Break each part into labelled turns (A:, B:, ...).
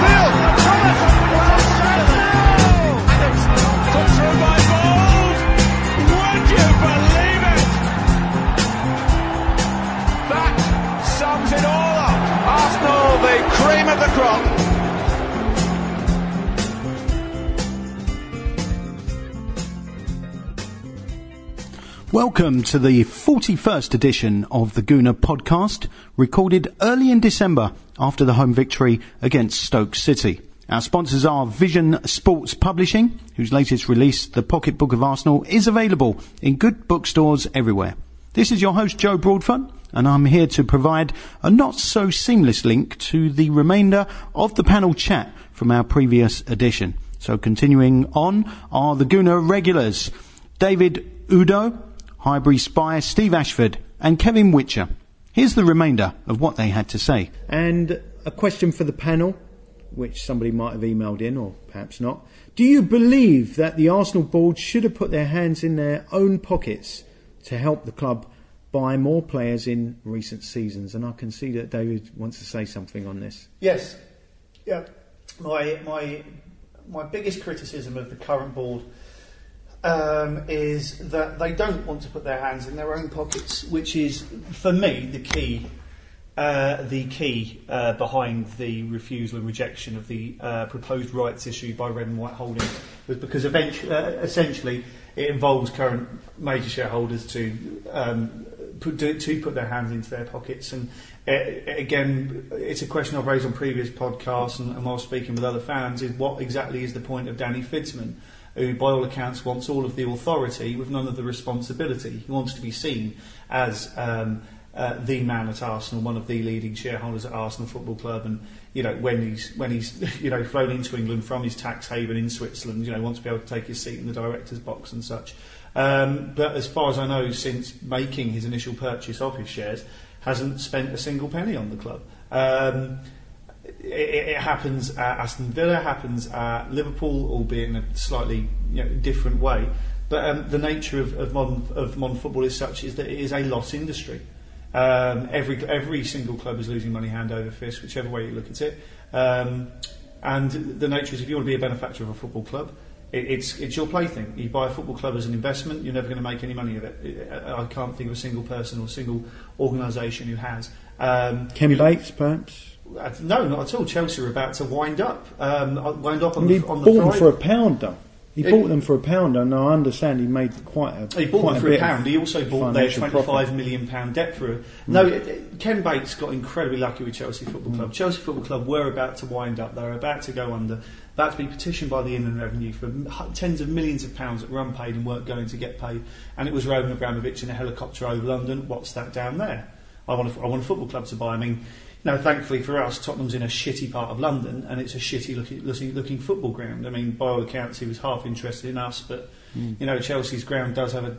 A: midfield. Welcome to the 41st edition of the Gooner podcast, recorded early in December after the home victory against Stoke City. Our sponsors are Vision Sports Publishing, whose latest release, The Pocket Book of Arsenal, is available in good bookstores everywhere. This is your host, Joe Broadfoot, and I'm here to provide a not so seamless link to the remainder of the panel chat from our previous edition. So continuing on are the Gooner regulars, David Oudot, Highbury Spy, Steve Ashford, and Kevin Whitcher. Here's the remainder of what they had to say. And a question for the panel, which somebody might have emailed in, or perhaps not. Do you believe that the Arsenal board should have put their hands in their own pockets to help the club buy more players in recent seasons? And I can see that David wants to say something on this.
B: Yes. Yeah. My my my biggest criticism of the current board um, is that they don't want to put their hands in their own pockets, which is, for me, the key. Uh, the key uh, behind the refusal and rejection of the uh, proposed rights issue by Red and White Holdings was because uh, essentially it involves current major shareholders to um, put, to put their hands into their pockets. And uh, again, it's a question I've raised on previous podcasts and, and while speaking with other fans: is what exactly is the point of Danny Fiszman? Who, by all accounts, wants all of the authority with none of the responsibility. He wants to be seen as um, uh, the man at Arsenal, one of the leading shareholders at Arsenal Football Club, and you know when he's when he's you know flown into England from his tax haven in Switzerland, you know wants to be able to take his seat in the directors' box and such. Um, but as far as I know, since making his initial purchase of his shares, hasn't spent a single penny on the club. Um, it, happens at Aston Villa, happens at Liverpool, albeit in a slightly you know, different way. But um, the nature of, of, modern, of modern football is such is that it is a loss industry. Um, every every single club is losing money hand over fist, whichever way you look at it. Um, and the nature is, if you want to be a benefactor of a football club, it, it's it's your plaything. You buy a football club as an investment, you're never going to make any money of it. I can't think of a single person or single organisation who has.
A: Um, Ken Bates, perhaps.
B: No, not at all. Chelsea are about to wind up. Um, wind up on
A: he
B: the, on
A: the bought them for a pound, though. He it, bought them for a pound, and I understand he made quite a.
B: He bought
A: them
B: for a pound. He also bought their twenty-five million pound debt for. A, mm. No, it, Ken Bates got incredibly lucky with Chelsea Football Club. Mm. Chelsea Football Club were about to wind up. They were about to go under. About to be petitioned by the Inland Revenue for tens of millions of pounds that were unpaid and weren't going to get paid. And it was Roman Abramovich in a helicopter over London. What's that down there? I want a, I want a football club to buy. I mean, now, thankfully for us, Tottenham's in a shitty part of London and it's a shitty looking, looking, looking football ground. I mean, by all accounts, he was half interested in us, but, mm. you know, Chelsea's ground does have a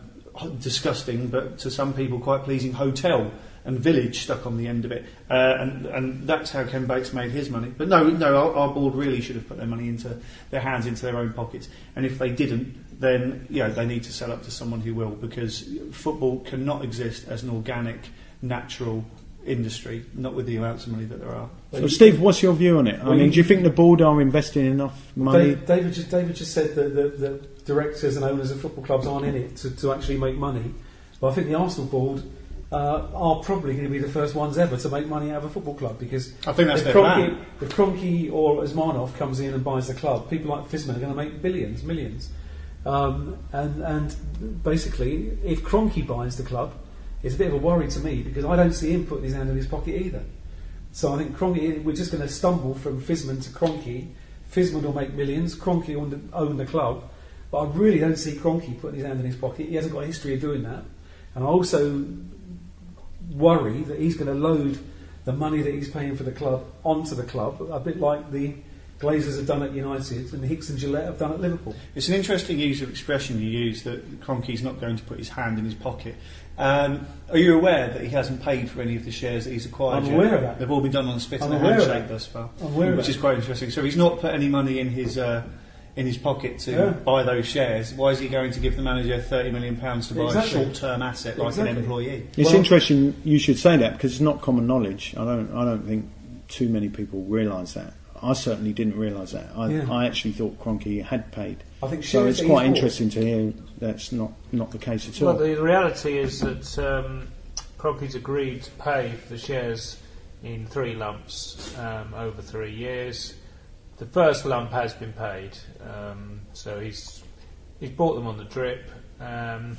B: disgusting, but to some people quite pleasing hotel and village stuck on the end of it. Uh, and, and that's how Ken Bates made his money. But no, no, our, our, board really should have put their money into their hands into their own pockets. And if they didn't, then you know, they need to sell up to someone who will, because football cannot exist as an organic, natural industry, not with the amounts of money that there are.
A: So, Steve, what's your view on it? I mean, do you think the board are investing enough money?
C: David just, David just said that the, the directors and owners of football clubs aren't in it to, to actually make money. But I think the Arsenal board uh, are probably going to be the first ones ever to make money out of a football club because
B: I think that's
C: if Kroenke, if Kroenke or Usmanov comes in and buys the club, people like Fiszman are going to make billions, millions. Um, and, and basically, if Kroenke buys the club, it's a bit of a worry to me because I don't see him putting his hand in his pocket either. So I think Kroenke, we're just going to stumble from Fiszman to Kroenke. Fiszman will make millions, Kroenke will own the club, but I really don't see Kroenke putting his hand in his pocket. He hasn't got a history of doing that. And I also worry that he's going to load the money that he's paying for the club onto the club, a bit like the Glazers have done at United and Hicks and Gillett have done at Liverpool.
B: It's an interesting use of expression you use that Kroenke's not going to put his hand in his pocket. Um, are you aware that he hasn't paid for any of the shares that he's acquired?
C: I'm aware of that.
B: They've all been done on a spit and a handshake thus far, which is quite interesting. So he's not put any money in his uh, in his pocket to yeah. buy those shares. Why is he going to give the manager thirty million pounds to buy exactly. a short-term asset like exactly. an employee?
A: It's well, interesting you should say that because it's not common knowledge. I don't I don't think too many people realise that. I certainly didn't realise that. I, yeah. I, actually thought Kroenke had paid. I think so. It's quite interesting to hear that's not, not the case at
D: all. Well, the reality is that um, Kroenke's agreed to pay for the shares in three lumps um, over three years. The first lump has been paid, um, so he's he's bought them on the drip. Um,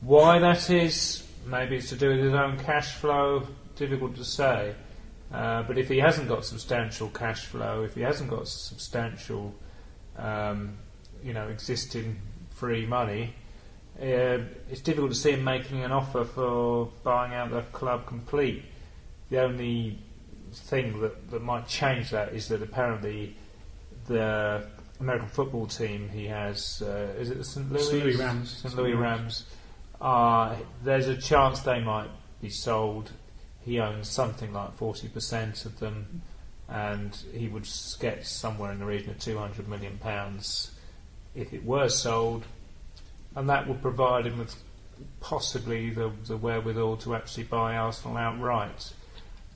D: why that is, maybe it's to do with his own cash flow. Difficult to say. Uh, but if he hasn't got substantial cash flow, if he hasn't got substantial, um, you know, existing free money, uh, it's difficult to see him making an offer for buying out the club complete. The only thing that, that might change that is that apparently the American football team he has, uh, is it the St. Louis?
B: St. Louis Rams.
D: St. Louis Rams. Uh, there's a chance they might be sold. He owns something like 40% of them, and he would get somewhere in the region of 200 million pounds if it were sold, and that would provide him with possibly the, the wherewithal to actually buy Arsenal outright.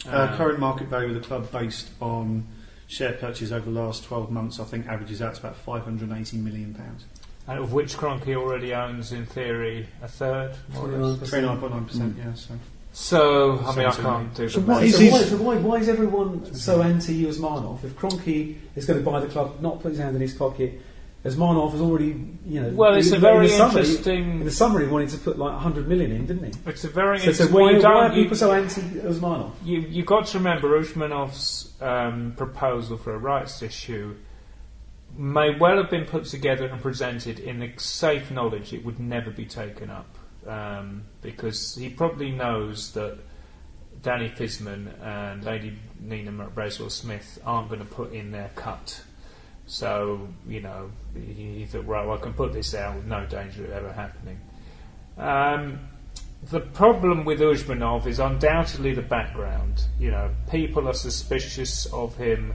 B: Uh,
D: Um,
B: current market value of the club based on share purchase over the last 12 months, I think averages out to about 580 million pounds.
D: and of which Kroenke already owns, in theory, a third. more or less.
B: 29.9%, yeah. So.
D: So, I mean, I can't do
C: So
D: the
C: why,
D: maths.
C: so,
B: Is
C: why,
B: his-
C: so why, why is everyone so anti Usmanov? If Kroenke is going to buy the club, not put his hand in his pocket, Usmanov has already, you know.
D: Well, it's
C: in
D: a
C: the-
D: very
C: in the summer,
D: interesting-
C: In the summer, he wanted to put like 100 million in, didn't he?
D: It's a very
C: So, so
D: interesting.
C: why,
D: well, you
C: why
D: don't-
C: are
D: you-
C: people so anti Usmanov?
D: You, you've got to remember Usmanov's um, proposal for a rights issue may well have been put together and presented in the safe knowledge it would never be taken up. Um, because he probably knows that Danny Fiszman and Lady Nina Bracewell Smith aren't going to put in their cut. So, you know, he, he thought, right, well, I can put this out with no danger of ever happening. Um, the problem with Usmanov is undoubtedly the background. You know, people are suspicious of him.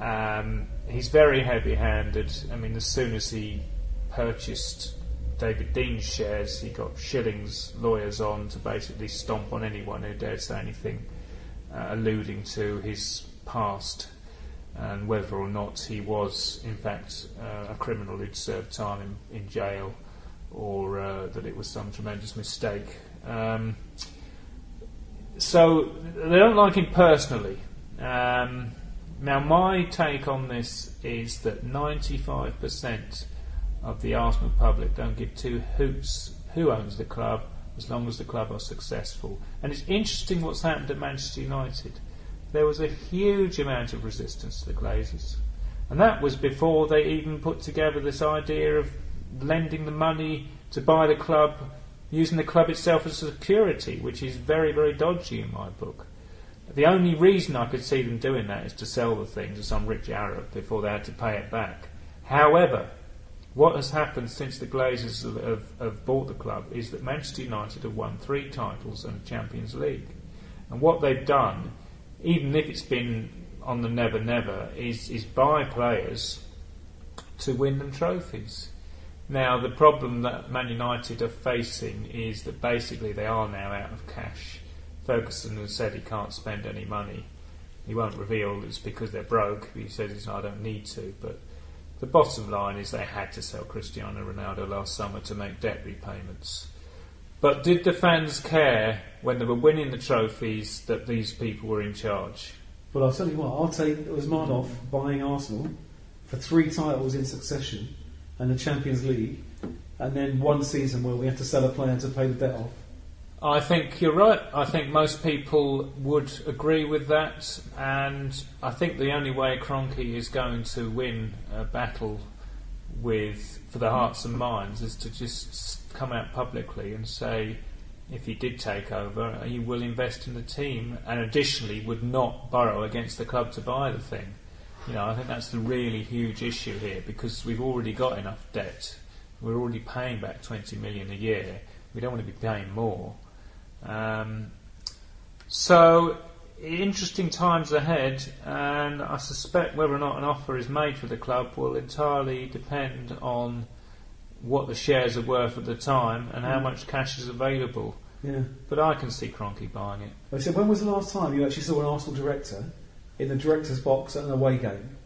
D: Um, he's very heavy-handed. I mean, as soon as he purchased David Dean's shares, he got Schillings lawyers on to basically stomp on anyone who dared say anything uh, alluding to his past and whether or not he was, in fact, uh, a criminal who'd served time in, in jail or uh, that it was some tremendous mistake. Um, so they don't like him personally. Um, now, my take on this is that 95% of the Arsenal public don't give two hoots who owns the club as long as the club are successful. And it's interesting what's happened at Manchester United. There was a huge amount of resistance to the Glazers. And that was before they even put together this idea of lending the money to buy the club, using the club itself as security, which is very, very dodgy in my book. The only reason I could see them doing that is to sell the thing to some rich Arab before they had to pay it back. However, what has happened since the Glazers have, have, have bought the club is that Manchester United have won three titles and a Champions League. And what they've done, even if it's been on the never never, is, is buy players to win them trophies. Now, the problem that Man United are facing is that basically they are now out of cash. Ferguson has said he can't spend any money. He won't reveal it's because they're broke. He says I don't need to. But the bottom line is they had to sell Cristiano Ronaldo last summer to make debt repayments. But did the fans care when they were winning the trophies that these people were in charge?
C: Well, I'll tell you what, I'll take Usmanov buying Arsenal for three titles in succession and the Champions League, and then one season where we have to sell a player to pay the debt off.
D: I think you're right. I think most people would agree with that, and I think the only way Kroenke is going to win a battle with for the hearts and minds is to just come out publicly and say, if he did take over, he will invest in the team, and additionally would not borrow against the club to buy the thing. You know, I think that's the really huge issue here because we've already got enough debt. We're already paying back 20 million a year. We don't want to be paying more. Um, so, interesting times ahead, and I suspect whether or not an offer is made for the club will entirely depend on what the shares are worth at the time and how much cash is available.
C: Yeah.
D: But I can see Kroenke buying it.
C: I said, when was the last time you actually saw an Arsenal director in the director's box at an away game?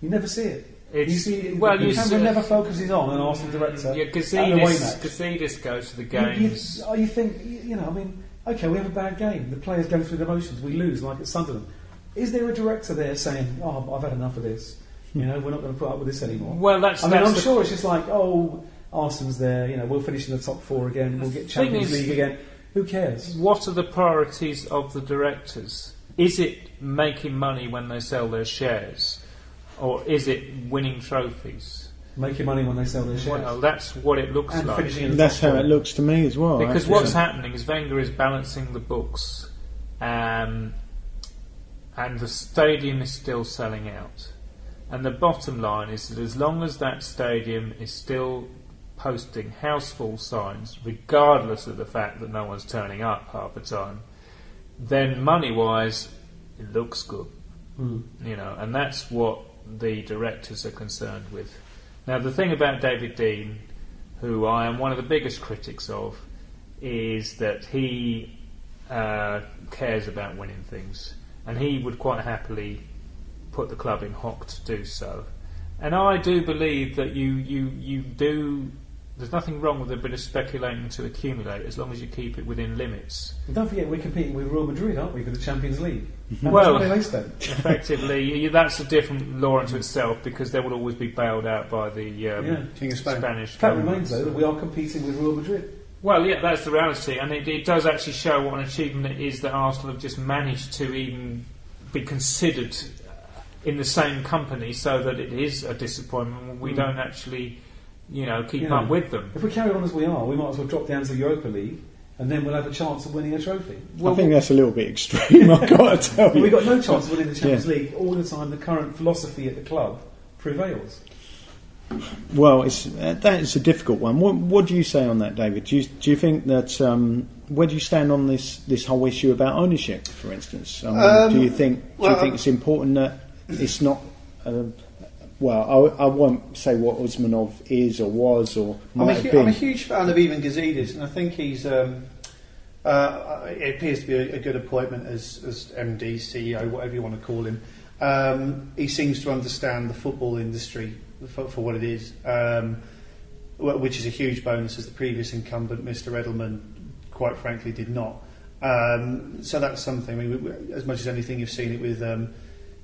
C: You never see it.
D: It's-
C: you see,
D: well,
C: the
D: you
C: camera
D: see-
C: never focuses on an Arsenal director
D: Yeah,
C: at an away
D: Gazidis. Gazidis goes to the
C: You, you, oh, you think, you know, I mean, Okay, we have a bad game. The players go through the motions. We lose, like at Sunderland. Is there a director there saying, "Oh, I've had enough of this. You know, we're not going to put up with this anymore"?
D: Well, that's.
C: I mean,
D: that's
C: I'm sure it's just like, oh, Arsenal's there. You know, we'll finish in the top four again. We'll get Champions
D: is-
C: League again. Who cares?
D: What are the priorities of the directors? Is it making money when they sell their shares, or is it winning trophies?
C: Making money when they sell their shares.
D: Well, that's what it looks
C: and
D: like.
C: finishing in
E: That's how
C: four.
E: it looks to me as well.
D: Because
E: actually.
D: what's happening is Wenger is balancing the books, um, and the stadium is still selling out. And the bottom line is that as long as that stadium is still posting houseful signs, regardless of the fact that no one's turning up half the time, then money-wise, it looks good.
C: Mm.
D: You know, and that's what the directors are concerned with. Now, the thing about David Dean, who I am one of the biggest critics of, is that he uh, cares about winning things, and he would quite happily put the club in hock to do so. And I do believe that you, you, you do. There's nothing wrong with a bit of speculating to accumulate as long as you keep it within limits.
C: And don't forget, we're competing with Real Madrid, aren't we, for the Champions League? How
D: Well-
C: much money they spend?
D: Effectively, that's a different law unto itself because they will always be bailed out by the um,
C: Yeah.
B: King of Spain.
D: Spanish. Government.
C: remains, though, that we are competing with Real Madrid.
D: Well, yeah, that's the reality, and it, it does actually show what an achievement it is that Arsenal have just managed to even be considered in the same company, so that it is a disappointment we
C: Mm.
D: don't actually, you know, keep
C: Yeah.
D: up with them.
C: If we carry on as we are, we might as well drop down to the Europa League, and then we'll have a chance of winning a trophy.
E: I think that's a little bit extreme. I've got to tell you.
C: we've got no chance of winning the Champions
E: Yeah.
C: League all the time. The current philosophy at the club prevails.
E: Well, it's, uh, that is a difficult one. What, what do you say on that, David? Do you, do you think that um, where do you stand on this this whole issue about ownership, for instance? I mean,
B: Um,
E: do you think do
B: well,
E: you think
B: um,
E: it's important that it's not? Um, well, I, I won't say what Usmanov is or was or
B: I'm a, hu-
E: have been.
B: I'm a huge fan of Ivan Gazidis, and I think he's. Um, uh, it appears to be a, a good appointment as, as MD, CEO, whatever you want to call him. Um, he seems to understand the football industry for, for what it is, um, which is a huge bonus, as the previous incumbent, Mr. Edelman, quite frankly, did not. Um, so that's something. I mean, as much as anything, you've seen it with um,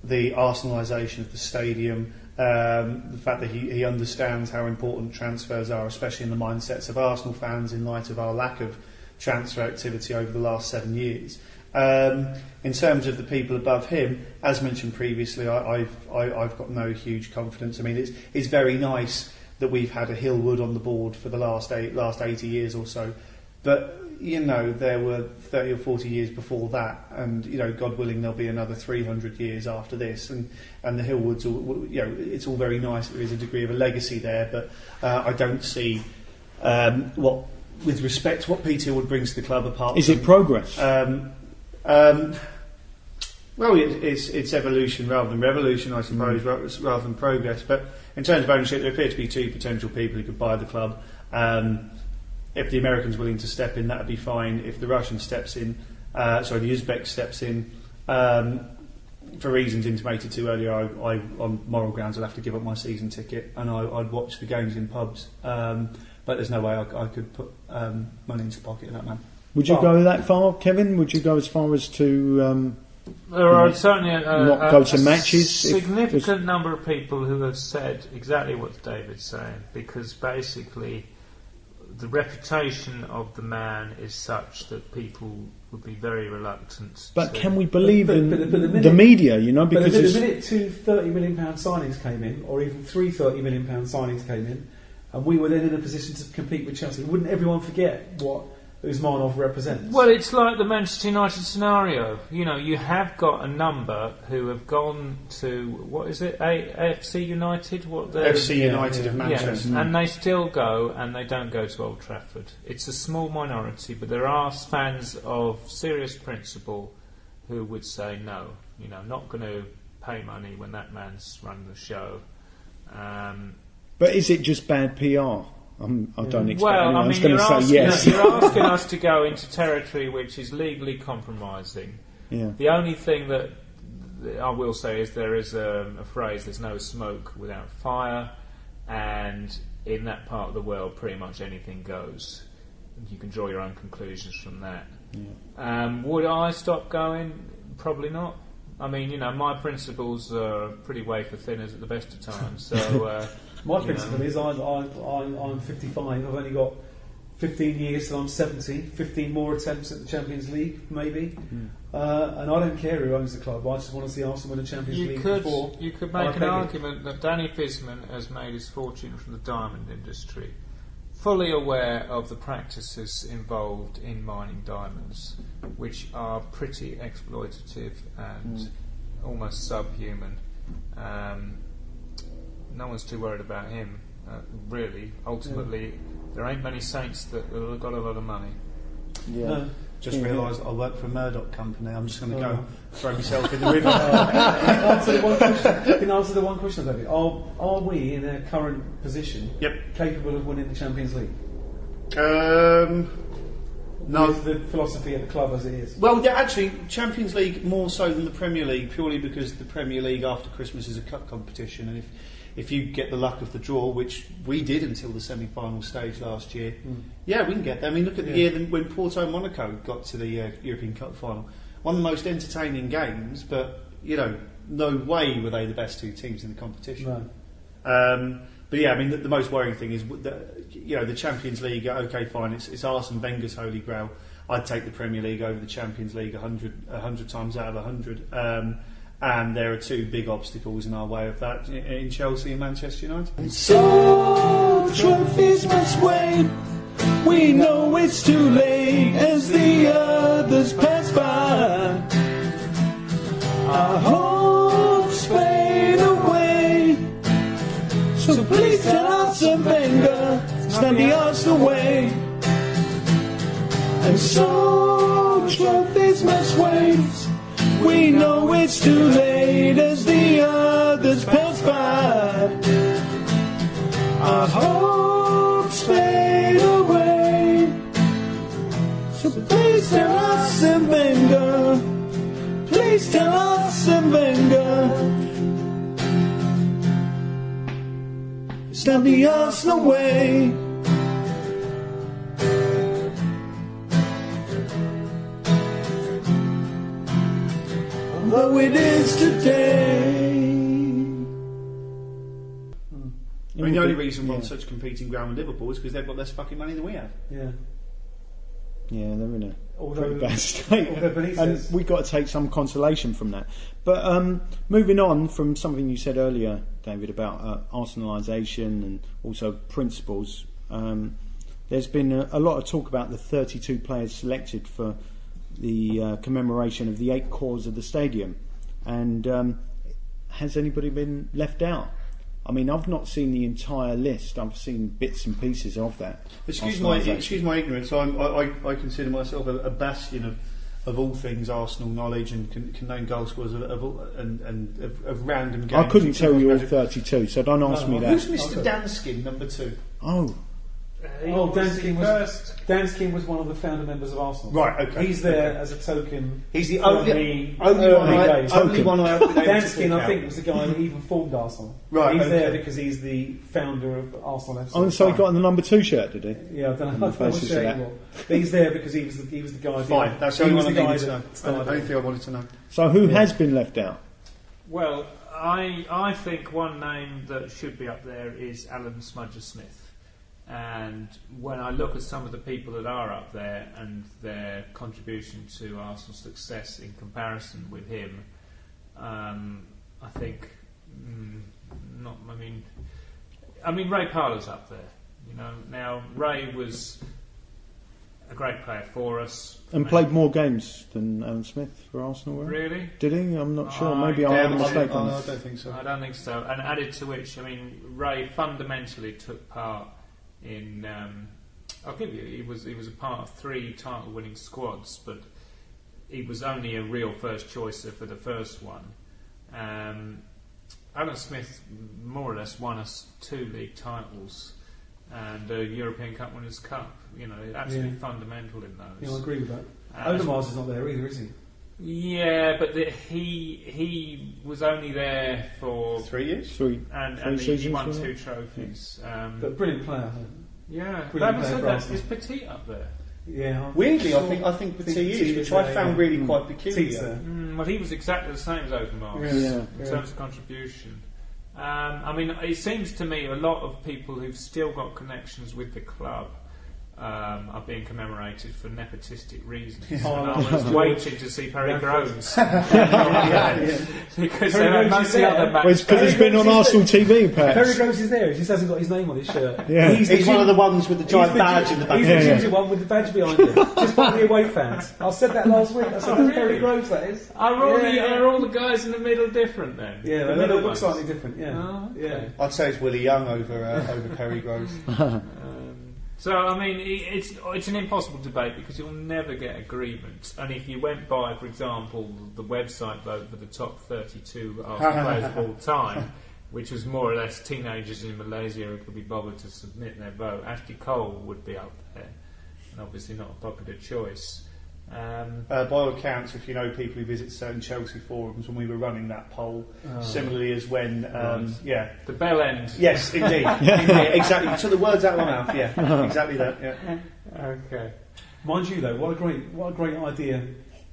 B: the Arsenalisation of the stadium, um, the fact that he, he understands how important transfers are, especially in the mindsets of Arsenal fans, in light of our lack of transfer activity over the last seven years. Um, in terms of the people above him, as mentioned previously, I, I've, I, I've got no huge confidence. I mean, it's, it's very nice that we've had a Hill-Wood on the board for the last eight, last 80 years or so, but you know there were 30 or 40 years before that, and you know, God willing, there'll be another 300 years after this, and and the Hill-Woods, all, you know, it's all very nice. There is a degree of a legacy there, but uh, I don't see um, what, with respect to what Peter Wood brings to the club, apart
E: is
B: from
E: it progress?
B: um, um, well, it, it's, it's evolution rather than revolution, I suppose, ra- rather than progress. But in terms of ownership, there appear to be two potential people who could buy the club. Um, if the American's willing to step in, that'd be fine. If the Russian steps in, uh, sorry, the Uzbek steps in, um, for reasons intimated to earlier, I, I, on moral grounds, I'd have to give up my season ticket and I, I'd watch the games in pubs. Um, but there's no way I, I could put um, money into the pocket of that man.
E: Would you
C: well-
E: go that far, Kevin? Would you go as far as to? Um,
D: There are certainly a,
E: Not go
D: a
E: to matches if-
D: significant number of people who have said exactly what David's saying because basically the reputation of the man is such that people would be very reluctant.
E: but
D: to
E: can we believe
C: But-
E: in
C: but- but the
E: the,
C: minute-
E: media? You know,
C: But
E: because
C: the,
E: it's,
C: the minute two £30 million pound signings came in, or even three £30 million pound signings came in, and we were then in a position to compete with Chelsea, wouldn't everyone forget what Usmanov represents?
D: Well, it's like the Manchester United scenario. You know, you have got a number who have gone to what is it, A- AFC United? What the
B: FC United
C: yeah.
B: of
D: Yeah,
B: Manchester.
D: and they still go, and they don't go to Old Trafford. It's a small minority, but there are fans of serious principle who would say no. You know, not going to pay money when that man's run the show. Um,
E: but is it just bad PR? I'm, I don't expect
D: well, I
E: anyone's
D: mean,
E: going
D: you're
E: to
D: asking,
E: say yes.
D: you're asking us to go into territory which is legally compromising.
E: yeah.
D: The only thing that I will say is there is a, a phrase: "There's no smoke without fire," and in that part of the world, pretty much anything goes. You can draw your own conclusions from that. Um, would I stop going? Probably not. I mean, you know, my principles are pretty wafer thinners at the best of times. So, uh,
C: My
D: you
C: principle
D: know.
C: is I'm, I, I, I'm 55. I've only got 15 years till I'm 70. 15 more attempts at the Champions League, maybe. Uh, and I don't care who owns the club. I just want to see Arsenal win the Champions
D: You
C: League
D: could,
C: before.
D: you could
C: I
D: make an
C: peg it.
D: argument that Danny Fiszman has made his fortune from the diamond industry, fully aware of the practices involved in mining diamonds, which are pretty exploitative and almost subhuman. Um, no one's too worried about him, uh, really. Ultimately, there ain't many saints that have got a lot of money.
E: Yeah.
C: No.
B: Just
E: Yeah.
B: realised I work for a Murdoch company. I'm just going to
C: Oh.
B: go throw myself in the river.
C: answer the one question. Can I answer the one question, David? Are, are we in our current position
B: Yep.
C: capable of winning the Champions League?
B: Um, no.
C: With the philosophy of the club as it is.
B: Well, yeah, actually, Champions League more so than the Premier League, purely because the Premier League after Christmas is a cup competition, and if if you get the luck of the draw, which we did until the semi-final stage last year, yeah, we can get there. I mean, look at the
C: Yeah.
B: year when Porto Monaco got to the uh, European Cup final, one of the most entertaining games, but you know, no way were they the best two teams in the competition.
C: No.
B: Um, but yeah, I mean, the, the most worrying thing is that you know the Champions League. Okay, fine, it's, it's Arsene Wenger's holy grail. I'd take the Premier League over the Champions League a hundred hundred times out of a hundred. Um, and there are two big obstacles in our way of that in, Chelsea and Manchester United.
E: So trophies must wait. We know it's too late as the others pass by. Our hopes fade away. So please tell us a Wenger, stand the Arsenal way. And so trophies must wait. We know it's too late as the others pass by. Our hopes fade away. So please tell us and Wenger. Please tell us and It's not the Arsenal way. Although it is today.
B: I mean, the only reason we're on such competing ground with Liverpool is because they've got less fucking money than we have.
C: Yeah.
E: Yeah, they're in a
C: Although,
E: pretty bad state, and we've got to take some consolation from that. But um, moving on from something you said earlier, David, about uh, arsenalisation and also principles, um, there's been a, a lot of talk about the 32 players selected for the uh, commemoration of the eight cores of the stadium, and um, has anybody been left out? I mean, I've not seen the entire list. I've seen bits and pieces of that.
B: Excuse my excuse my ignorance. I'm, I, I I consider myself a, a bastion of, of all things Arsenal knowledge and can, can name goal scorers of, of, all- and, and of, of random games.
E: I couldn't tell you all 32, so don't ask me that. Who's.
B: Mr. Danskin, number two?
E: Oh,
D: He
C: Oh,
D: was
C: Danskin
D: the
C: was,
D: first.
C: Danskin was one of the founder members of Arsenal.
B: Right, okay.
C: He's there
B: Okay.
C: as a token.
B: He's the
C: for
B: only, only, one I, only one I have been
C: Danskin, I think, was the guy who even formed Arsenal.
B: Right,
C: He's
B: okay.
C: there because he's the founder of Arsenal FC.
E: oh, and so he got in the number two shirt, did he?
C: Yeah, I don't know.
E: the
C: I don't know
E: basis
C: what
E: of
C: shirt
E: that.
C: wore. But he's there because he was the, he was the guy.
B: Fine, that's the
C: he
B: only
C: was
B: one I
C: the guy
B: needed to know.
C: that
B: Only only thing I wanted to know.
E: So who
C: Yeah.
E: has been left out?
D: Well, I I think one name that should be up there is Alan Smudger Smith. And when I look at some of the people that are up there and their contribution to Arsenal's success in comparison with him, um, I think mm, not. I mean, I mean Ray Parlour's up there. You know, now Ray was a great player for us
E: And played more games than Alan Smith for Arsenal, were he?
D: Really?
E: Did he? I'm not sure.
D: I
E: Maybe I
D: doubt
E: made a mistake
B: Oh, no, I don't think so.
D: I don't think so. And added to which, I mean, Ray fundamentally took part in. Um, I'll give you. He was he was a part of three title-winning squads, but he was only a real first choicer for the first one. Um, Alan Smith more or less won us two league titles and a European Cup Winners' Cup. You know, absolutely
C: Yeah.
D: fundamental in those.
C: Yeah, I agree with that.
D: Uh,
C: Overmars is not there either, is he?
D: Yeah, but the, he he was only there for
B: Three years?
E: Three.
D: and,
E: Three
D: and he, he
E: seasons,
D: won
E: wasn't
D: two
E: it?
D: trophies. Um,
C: But brilliant player.
D: yeah, but
C: brilliant
D: having
C: player
D: said
C: for
D: that,
C: Arsenal.
D: is Petit up there?
C: Yeah. I'm
B: Weirdly, I
C: sure-
B: think I think with
C: think
B: TU's,
C: T
B: which
C: was
B: I
C: there,
B: found
C: yeah.
B: really quite
C: T's
B: peculiar.
C: there.
D: Mm, well, he was exactly the same as Overmars
C: Yeah.
E: Yeah.
D: in
C: Yeah.
D: terms of contribution. Um, I mean, it seems to me a lot of people who've still got connections with the club um, are being commemorated for nepotistic reasons.
C: Oh,
D: and I was
C: George.
D: waiting to see Perry Groves
C: yeah, yeah.
D: because
C: Perry
D: there are
C: Groves
D: most the
C: there.
D: other
E: Well, because
D: match
E: he's been on Arsenal TV,
C: Perry. Groves is there. He just hasn't got his name on his shirt.
E: Yeah.
C: He's,
B: He's one of the ones with the giant
C: he's
B: badge in the back.
C: He's
E: Yeah,
C: the
E: yeah.
C: ginger one with the badge behind him. Just one of the away fans. I said that last week. I said,
D: Oh,
C: that's Perry? Groves, that is.
D: Are all, the, are all the guys in the middle different then?
C: Yeah,
D: the
C: they
D: middle
C: look
D: ones.
C: slightly different, yeah.
D: Oh, okay.
C: Yeah.
B: I'd say it's Willie Young over uh, over Perry Groves.
D: So I mean, it's it's an impossible debate because you'll never get agreement. And if you went by, for example, the website vote for the top 32 Arsenal players of all time, which was more or less teenagers in Malaysia who could be bothered to submit their vote, Ashley Cole would be up there, and obviously not a popular choice. Um,
B: Uh, by all accounts, if you know people who visit certain Chelsea forums, when we were running that poll, similarly as when, um,
D: Right.
B: yeah,
D: the bell end.
B: yes, indeed, indeed, exactly. You took the words out of my mouth. Yeah, exactly that. Yeah.
D: Okay.
C: Mind you, though, what a great, what a great idea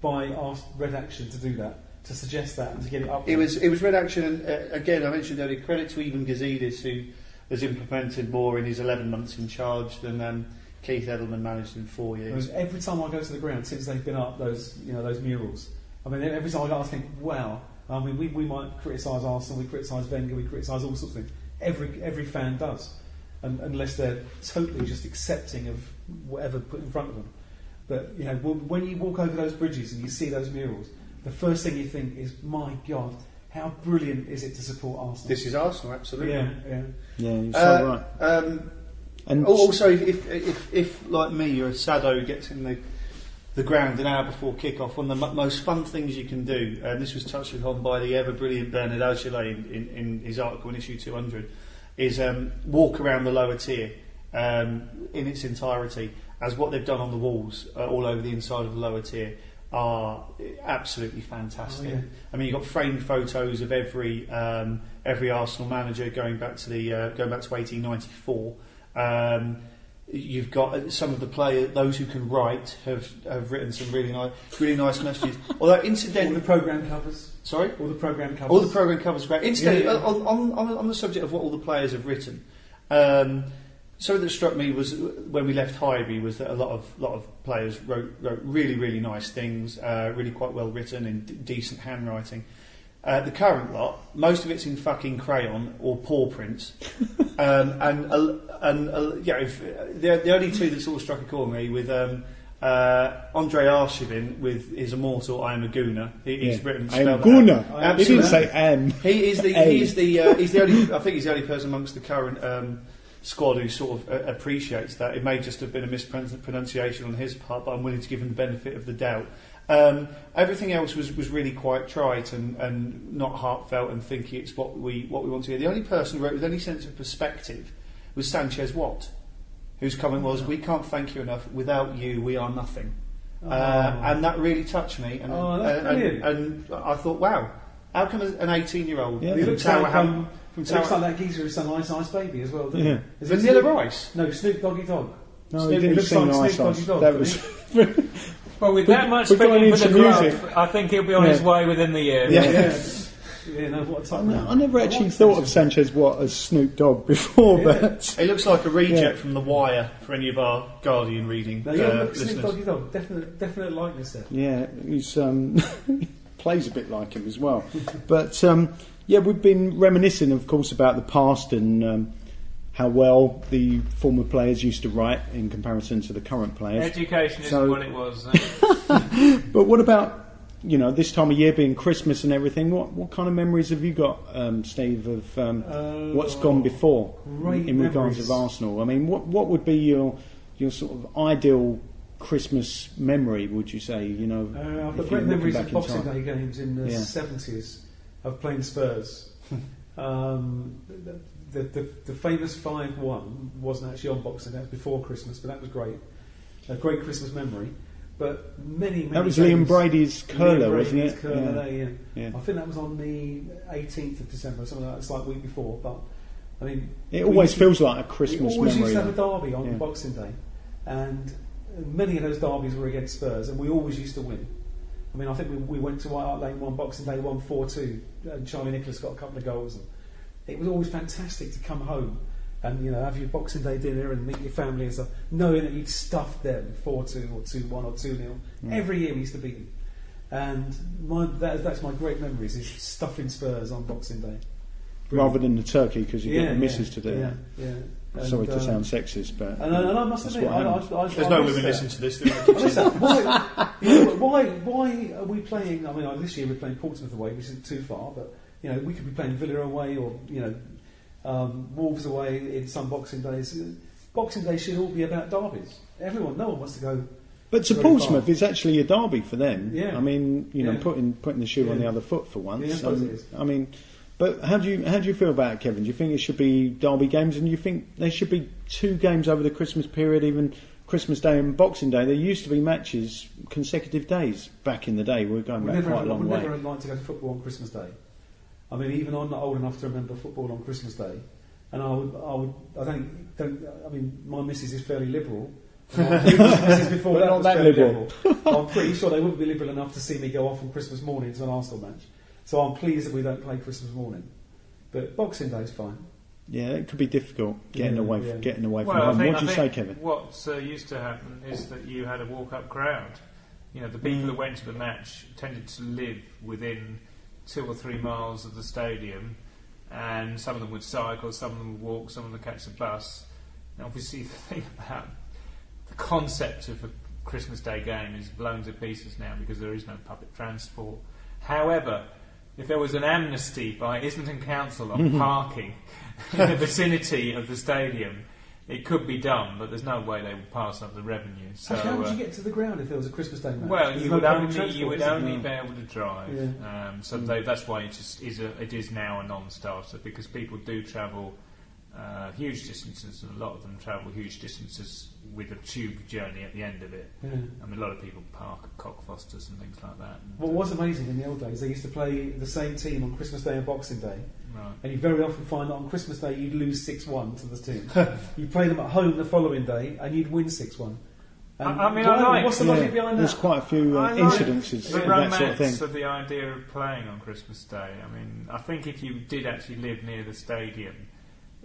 C: by our Red Action to do that, to suggest that and to get it up.
B: It was it was Red Action, and uh, again, I mentioned earlier, credit to Ivan Gazidis who has implemented more in his 11 months in charge than um, Keith Edelman managed in four
C: It
B: years.
C: was every time I go to the ground since they've been up those you know those murals. I mean, every time I go, I think, wow. I mean, we, we might criticise Arsenal, we criticise Wenger, we criticise all sorts of things. Every every fan does, and, unless they're totally just accepting of whatever put in front of them. But you know, when you walk over those bridges and you see those murals, the first thing you think is, my God, how brilliant is it to support Arsenal?
B: This is Arsenal, absolutely.
C: yeah, yeah.
E: Yeah, you're so
B: Uh,
E: right.
B: um,
E: And
B: Al- Also, if, if, if, if like me, you're a sado who gets in the the ground an hour before kick-off, one of the mo most fun things you can do, and this was touched upon by the ever brilliant Bernard Augelet in, in, in his article in issue 200, is um, walk around the lower tier um, in its entirety, as what they've done on the walls uh, all over the inside of the lower tier are absolutely fantastic.
C: Oh, yeah.
B: I mean, you've got framed photos of every um, every Arsenal manager going back to the uh, going back to 1894. Um, you've got uh, some of the players, those who can write, have have written some really nice really nice messages. Although incidentally,
C: All the program covers,
B: sorry,
C: all the program covers.
B: all the program covers are great. Incidentally,
C: Yeah, yeah.
B: On, on, on, on the subject of what all the players have written, um, something that struck me was when we left Highbury was that a lot of lot of players wrote, wrote really really nice things, uh, really quite well written in d- decent handwriting. Uh, the current lot, most of it's in fucking crayon or paw prints, um, and uh, and uh, yeah, if, the, the only two that sort of struck a chord with me with um, uh, Andre Arshavin with his immortal "I am a Gooner." He, he's
E: yeah.
B: written.
E: I'm
B: spelled
E: Guna.
B: out.
E: He didn't
B: Absolutely.
E: say am.
B: He is the
E: A.
B: he is the uh, he's the only I think he's the only person amongst the current um, squad who sort of uh, appreciates that. It may just have been a mispronunciation on his part, but I'm willing to give him the benefit of the doubt. Um, everything else was, was really quite trite and, and not heartfelt and thinking it's what we what we want to hear. The only person who wrote with any sense of perspective was Sanchez Watt, whose comment was, "We can't thank you enough. Without you, we are nothing."
C: Oh.
B: Uh, and that really touched me. And,
C: Oh, that's
B: and,
C: brilliant.
B: and, I thought, wow, how come an 18 year old
E: Yeah.
C: He
B: from
C: looks
B: Tower
C: like, um,
B: from
C: It looks like that geezer who sang Ice Ice Baby as well, doesn't
E: Yeah.
C: it? Is
B: Vanilla
C: Snoop-
B: Rice?
C: No, Snoop Doggy Dogg.
E: No,
C: Snoop-
E: he didn't
C: looks
E: sing
C: like
E: Ice
C: Snoop Doggy Dogg,
E: That was.
D: Well, with
E: We-
D: that much
E: we're going
D: spending for the
E: into
D: club,
E: music.
D: I think he'll be on his way within the year.
E: Yeah.
C: Yeah. yeah, no, what a top
E: I
C: man.
E: I never actually
C: like
E: thought of Sanchez Watt as Snoop Dogg before,
C: Yeah.
E: but
B: It looks like a reject
E: Yeah.
B: from The Wire for any of our Guardian reading
C: No, yeah,
B: uh,
C: look, Snoop. Doggy Dog. Definite, definite likeness there.
E: yeah, he's um, plays a bit like him as well. But um, yeah, we've been reminiscing, of course, about the past and um, how well the former players used to write in comparison to the current players.
D: Education isn't what it was. eh?
E: But what about you know this time of year being Christmas and everything? What what kind of memories have you got, um, Steve, of um,
C: Uh,
E: what's gone before
C: great
E: in regards
C: memories.
E: of Arsenal? I mean, what what would be your your sort of ideal Christmas memory? Would you say? You know,
C: Uh, I've got great memories of
E: in
C: Boxing? Day games in the
E: Yeah.
C: 70s of playing Spurs. um, the, the, the famous 5 1 wasn't actually on Boxing Day, before Christmas, but that was great. A great Christmas memory. But many, many.
E: That was
C: games-
E: Liam Brady's
C: Liam
E: curler,
C: Brady's
E: wasn't it?
C: Curler
E: Yeah.
C: Day, yeah.
E: Yeah.
C: I think that was on the 18th of December, something like that. It's like a week before. But I mean,
E: It always
C: to-
E: feels like a
C: we
E: Christmas
C: always
E: memory.
C: used to have a derby on
E: Yeah.
C: Boxing Day, and uh, many of those derbies were against Spurs, and we always used to win. I mean, I think we, we went to White Hart Lane one Boxing Day, won 4 2, and Charlie Nicholas got a couple of goals. And it was always fantastic to come home and you know have your Boxing Day dinner and meet your family and stuff, knowing that you'd stuffed them 4 2 or 2 1 or 2 0. Every year we used to beat them. And my, that, that's my great memories is stuffing Spurs on Boxing Day.
E: Rather than the turkey, because you get the missus to do
C: yeah,
E: it.
C: Yeah,
E: Sorry
C: And,
E: to
C: uh,
E: sound sexist, but
C: And, I- and I must admit, I, I. I,
B: There's
C: I
B: no women
C: that.
B: listening to this. do they?
C: Listen, why, why, why are we playing? I mean, uh, this year we're playing Portsmouth away, which isn't too far, but you know, we could be playing Villa away or you know, um, Wolves away in some Boxing Days. Boxing Day should all be about derbies. Everyone, no one wants to go.
E: But to Portsmouth, it's actually a derby for them.
C: Yeah.
E: I mean, you know,
C: Yeah.
E: putting putting the shoe on the other foot for once.
C: Yeah, I
E: Um,
C: it is.
E: I mean, but how do you how do you feel about it, Kevin? Do you think it should be derby games, and you think there should be two games over the Christmas period, even Christmas Day and Boxing Day? There used to be matches consecutive days back in the day. We're going
C: We
E: back
C: never,
E: quite a long
C: we
E: way.
C: never like to go to football on Christmas Day. I mean, even I'm not old enough to remember football on Christmas Day, and I would, I would, I don't, don't I mean, my missus is fairly liberal. My missus before that
E: not
C: was
E: that
C: fairly
E: liberal.
C: I'm pretty sure they wouldn't be liberal enough to see me go off on Christmas morning to an Arsenal match. So I'm pleased that we don't play Christmas morning. But Boxing Day's fine.
E: Yeah, it could be difficult getting
C: Yeah,
E: away
C: yeah.
E: getting away from
D: Well, I
E: home. What do you say, Kevin?
D: What uh, used to happen is that you had a walk-up crowd. You know, the people
E: Mm.
D: that went to the match tended to live within two or three miles of the stadium, and some of them would cycle, some of them would walk, some of them would catch the bus. And obviously, the thing about the concept of a Christmas Day game is blown to pieces now because there is no public transport. However, if there was an amnesty by Islington Council on parking in the vicinity of the stadium, it could be done, but there's no way they would pass up the revenue. So,
C: Actually, how would
D: uh,
C: you get to the ground if there was a Christmas Day match?
D: well, you would only you would
C: is
D: only be able to drive.
C: Yeah.
D: Um, so they, that's why it just is a, it is now a non-starter because people do travel uh, huge distances, and a lot of them travel huge distances with a tube journey at the end of it.
C: Yeah.
D: I mean, a lot of people park at Cockfosters and things like that. And,
C: What was amazing in the old days, they used to play the same team on Christmas Day and Boxing Day,
D: right.
C: and you very often find that on Christmas Day you'd lose 6 1 to the team. you play them at home the following day, and you'd win 6 1.
D: I- I mean, I like-
C: What's the
E: Yeah,
C: logic behind
E: there's quite a few uh,
D: like
E: incidences
D: the
E: of that sort of thing.
D: of the idea of playing on Christmas Day. I mean, I think if you did actually live near the stadium,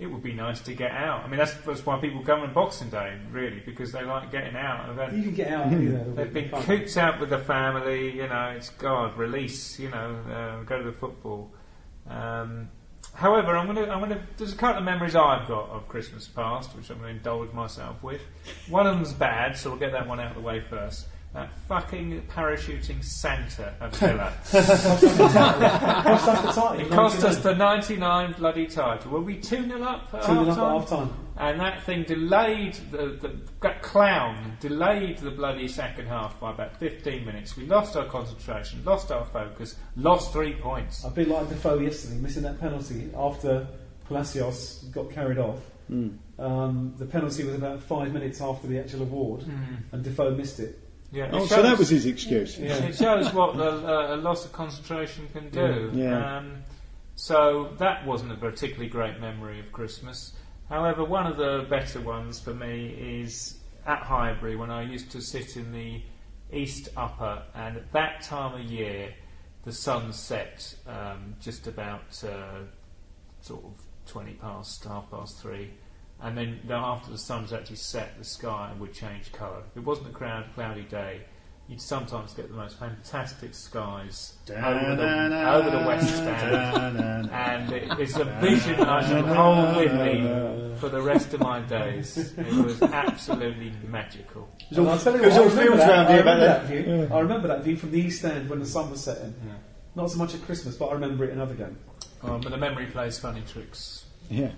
D: it would be nice to get out. I mean, that's, that's why people come on Boxing Day, really, because they like getting out.
C: You can get out anywhere.
D: They've been cooped out with the family, you know, it's God, release, you know, uh, go to the football. Um, however, I'm going to, I'm going to, there's a couple of memories I've got of Christmas past, which I'm going to indulge myself with. One of them's bad, so we'll get that one out of the way first. That fucking parachuting Santa of Villa.
C: cost us the title.
D: it cost us the 99 bloody title. Were we 2 0 up at
C: 2 0 up at
D: half-time? And that thing delayed the, the that clown delayed the bloody second half by about 15 minutes. We lost our concentration, lost our focus, lost three points.
C: A bit like Defoe yesterday, missing that penalty after Palacios got carried off. Um, the penalty was about five minutes after the actual award, and Defoe missed it.
D: Yeah,
E: Oh, so that was his excuse.
C: Yeah.
D: It shows what uh, a loss of concentration can do.
E: Yeah. Yeah.
D: Um, so that wasn't a particularly great memory of Christmas. However, one of the better ones for me is at Highbury when I used to sit in the east upper, and at that time of year, the sun set um, just about uh, sort of 20 past, half past three. And then then after the sun's actually set, the sky would change colour. If it wasn't a cloud, cloudy day, you'd sometimes get the most fantastic skies over the, over the West Stand. And it, it's a vision I shall hold with me for the rest of my days. It was absolutely magical.
C: And I'll tell you
B: there's
C: what,
B: all
C: remember
B: fields
C: that-
B: round
C: I
B: here
C: remember that view. I remember that view from the east end when the sun was setting. Not so much at Christmas, but I remember it another game.
D: Um, but the memory plays funny tricks.
E: Yeah.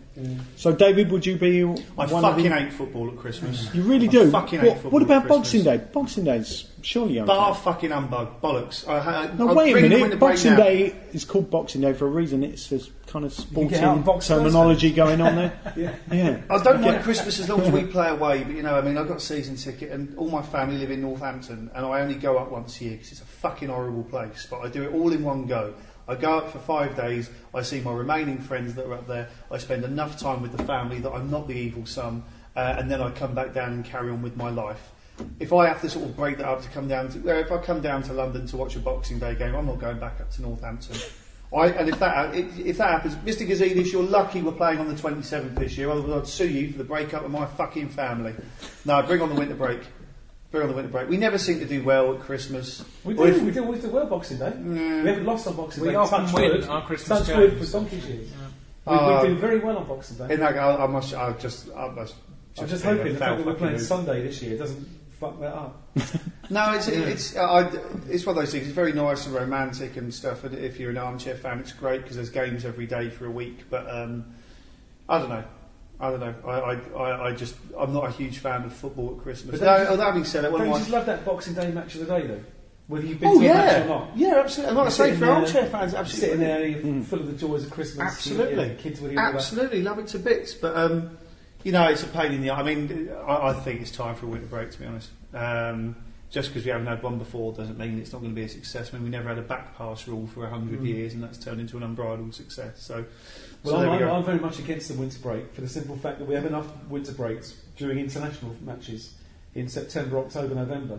E: So, David, would you be
B: I
E: one of
B: fucking
E: the?
B: hate football at Christmas.
E: You really
B: I
E: do.
B: fucking hate
E: what,
B: football
E: what about
B: Christmas.
E: Boxing Day? Boxing Day's surely okay.
B: Bar fucking humbug, bollocks. I, I,
E: no,
B: I'll
E: wait a
B: bring them in
E: minute. Boxing. Day is called Boxing Day for a reason. It's this kind of
C: can get out
E: sporting
C: and box
E: terminology going on there.
C: Yeah.
E: Yeah.
B: I don't mind Christmas as long as we play away, but you know, I mean, I've got a season ticket and all my family live in Northampton and I only go up once a year because it's a fucking horrible place, but I do it all in one go. I go up for five days, I see my remaining friends that are up there, I spend enough time with the family that I'm not the evil son, uh, and then I come back down and carry on with my life. if I have to sort of break that up to come down to, well, if I come down to London to watch a Boxing Day game, I'm not going back up to Northampton. I, and if that if that happens, Mr. Gazidis, you're lucky we're playing on the 27th this year. Otherwise, I'd sue you for the breakup of my fucking family. No, bring on the winter break. Bring on the winter break. We never seem to do well at Christmas.
C: We
B: Or
C: do,
B: if-
C: we do, we do well Boxing Day. We haven't lost on Boxing
D: We
C: Day.
D: often
C: touch
D: win
C: wood.
D: our Christmas
C: touch wood
D: games.
C: for donkey's years. We,
B: Uh,
C: we do very well on Boxing Day.
B: In that, I, I must. I just. I must.
C: I'm just
B: be
C: hoping the fact that we're playing
B: move.
C: Sunday this year doesn't fuck that up.
B: No, it's it's uh, I, it's one of those things. It's very nice and romantic and stuff. And if you're an armchair fan, it's great because there's games every day for a week. But um, I don't know. I don't know. I, I, I, just I'm not a huge fan of football at Christmas.
C: But you-
B: although having said that, one of
C: you
B: my
C: just love that Boxing Day match of the day, though? Whether you've been
B: oh
C: to a match or
B: yeah,
C: not.
B: yeah, absolutely. And like I say,
C: sitting
B: for armchair fans,
C: Sitting
B: absolutely,
C: there, you're full of the joys of Christmas.
B: Absolutely.
C: kids with you. and all that.
B: absolutely love it to bits. But um, you know, it's a pain in the. eye. I mean, I, I think it's time for a winter break. To be honest, um, just because we haven't had one before doesn't mean it's not going to be a success. I mean, we never had a back pass rule for hundred
C: Mm.
B: years, and that's turned into an unbridled success. So,
C: Well,
B: so
C: I'm,
B: we
C: I'm, very much against the winter break for the simple fact that we have enough winter breaks during international matches in September, October, November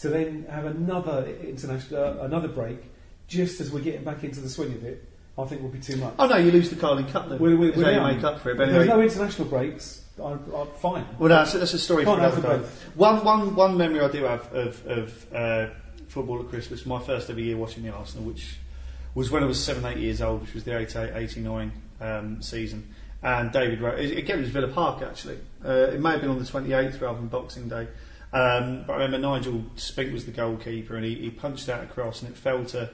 C: to then have another international uh, another break just as we're getting back into the swing of it. I think would be too much.
B: Oh no, you lose the Carling Cup then.
C: We- we-
B: Is
C: we
B: how you make up for it.
C: If
B: But
C: there's
B: anyway,
C: no international breaks. I'm, I'm fine.
B: well, no, so that's a story
C: Can't
B: for another
C: them
B: day. One, one, one memory I do have of, of uh, football at Christmas, my first ever year watching the Arsenal, which was when I was seven, eight years old, which was the 88, 89 um, season. And David it- again, it was Villa Park actually. Uh, it may have been on the 28th rather than Boxing Day. Um, but I remember Nigel Spink was the goalkeeper and he, he punched out across and it fell to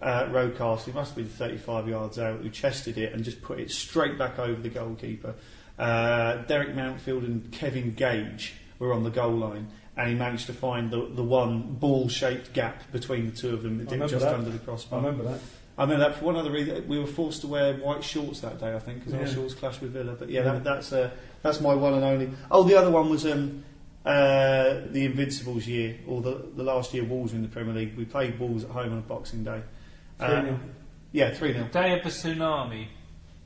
B: uh, Rocastle, he must have been 35 yards out, who chested it and just put it straight back over the goalkeeper. Uh, Derek Mountfield and Kevin Gage were on the goal line, and he managed to find the, the one ball shaped gap between the two of them that
C: I
B: dipped
C: remember
B: just
C: that.
B: under the crossbar.
C: I remember that.
B: I remember that for one other reason. We were forced to wear white shorts that day, I think, because our shorts clashed with Villa. But yeah,
C: Yeah.
B: that, that's uh, that's my one and only. Oh, the other one was um, uh, the Invincibles year, or the, the last year Wolves were in the Premier League. We played Wolves at home on a Boxing Day. Uh,
C: 3-0.
B: yeah, 3 0.
D: Day of the tsunami.